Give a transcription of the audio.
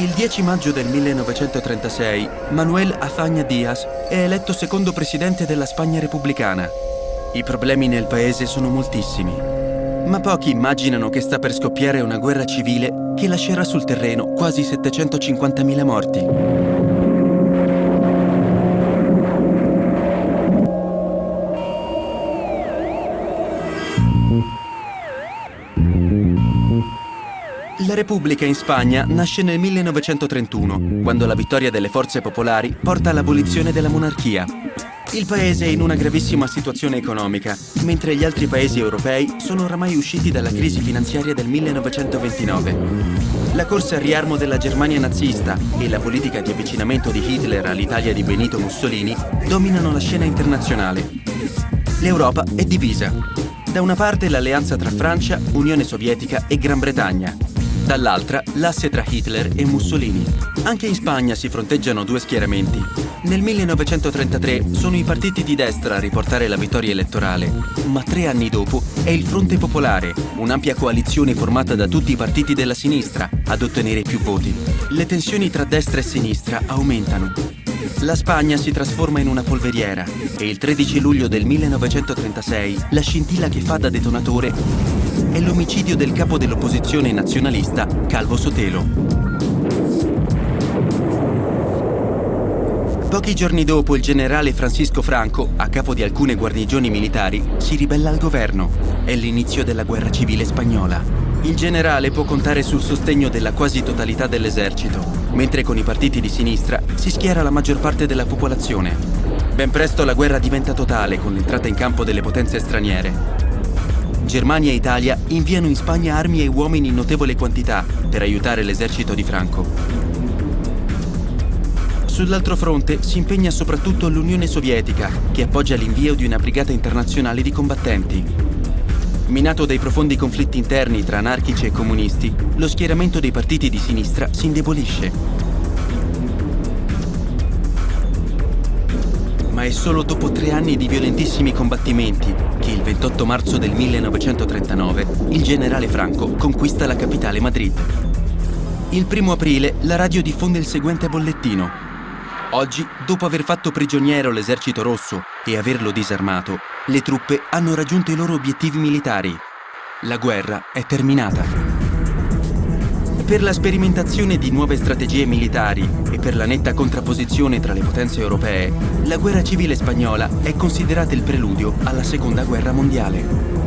Il 10 maggio del 1936, Manuel Azaña Díaz è eletto secondo presidente della Spagna repubblicana. I problemi nel paese sono moltissimi, ma pochi immaginano che sta per scoppiare una guerra civile che lascerà sul terreno quasi 750.000 morti. La Repubblica in Spagna nasce nel 1931, quando la vittoria delle forze popolari porta all'abolizione della monarchia. Il paese è in una gravissima situazione economica, mentre gli altri paesi europei sono oramai usciti dalla crisi finanziaria del 1929. La corsa al riarmo della Germania nazista e la politica di avvicinamento di Hitler all'Italia di Benito Mussolini dominano la scena internazionale. L'Europa è divisa. Da una parte l'alleanza tra Francia, Unione Sovietica e Gran Bretagna, dall'altra l'asse tra Hitler e Mussolini. Anche in Spagna si fronteggiano due schieramenti. Nel 1933 sono i partiti di destra a riportare la vittoria elettorale, ma tre anni dopo è il Fronte Popolare, un'ampia coalizione formata da tutti i partiti della sinistra, ad ottenere più voti. Le tensioni tra destra e sinistra aumentano. La Spagna si trasforma in una polveriera e il 13 luglio del 1936 la scintilla che fa da detonatore è l'omicidio del capo dell'opposizione nazionalista Calvo Sotelo. Pochi giorni dopo il generale Francisco Franco, a capo di alcune guarnigioni militari, si ribella al governo. È l'inizio della guerra civile spagnola. Il generale può contare sul sostegno della quasi totalità dell'esercito, mentre con i partiti di sinistra si schiera la maggior parte della popolazione. Ben presto la guerra diventa totale con l'entrata in campo delle potenze straniere. Germania e Italia inviano in Spagna armi e uomini in notevole quantità per aiutare l'esercito di Franco. Sull'altro fronte si impegna soprattutto l'Unione Sovietica, che appoggia l'invio di una brigata internazionale di combattenti. Minato dai profondi conflitti interni tra anarchici e comunisti, lo schieramento dei partiti di sinistra si indebolisce ma è solo dopo tre anni di violentissimi combattimenti che il 28 marzo del 1939 il generale Franco conquista la capitale Madrid. Il primo aprile la radio diffonde il seguente bollettino. Oggi, dopo aver fatto prigioniero l'esercito rosso e averlo disarmato, le truppe hanno raggiunto i loro obiettivi militari. La guerra è terminata. Per la sperimentazione di nuove strategie militari e per la netta contrapposizione tra le potenze europee, la guerra civile spagnola è considerata il preludio alla Seconda Guerra Mondiale.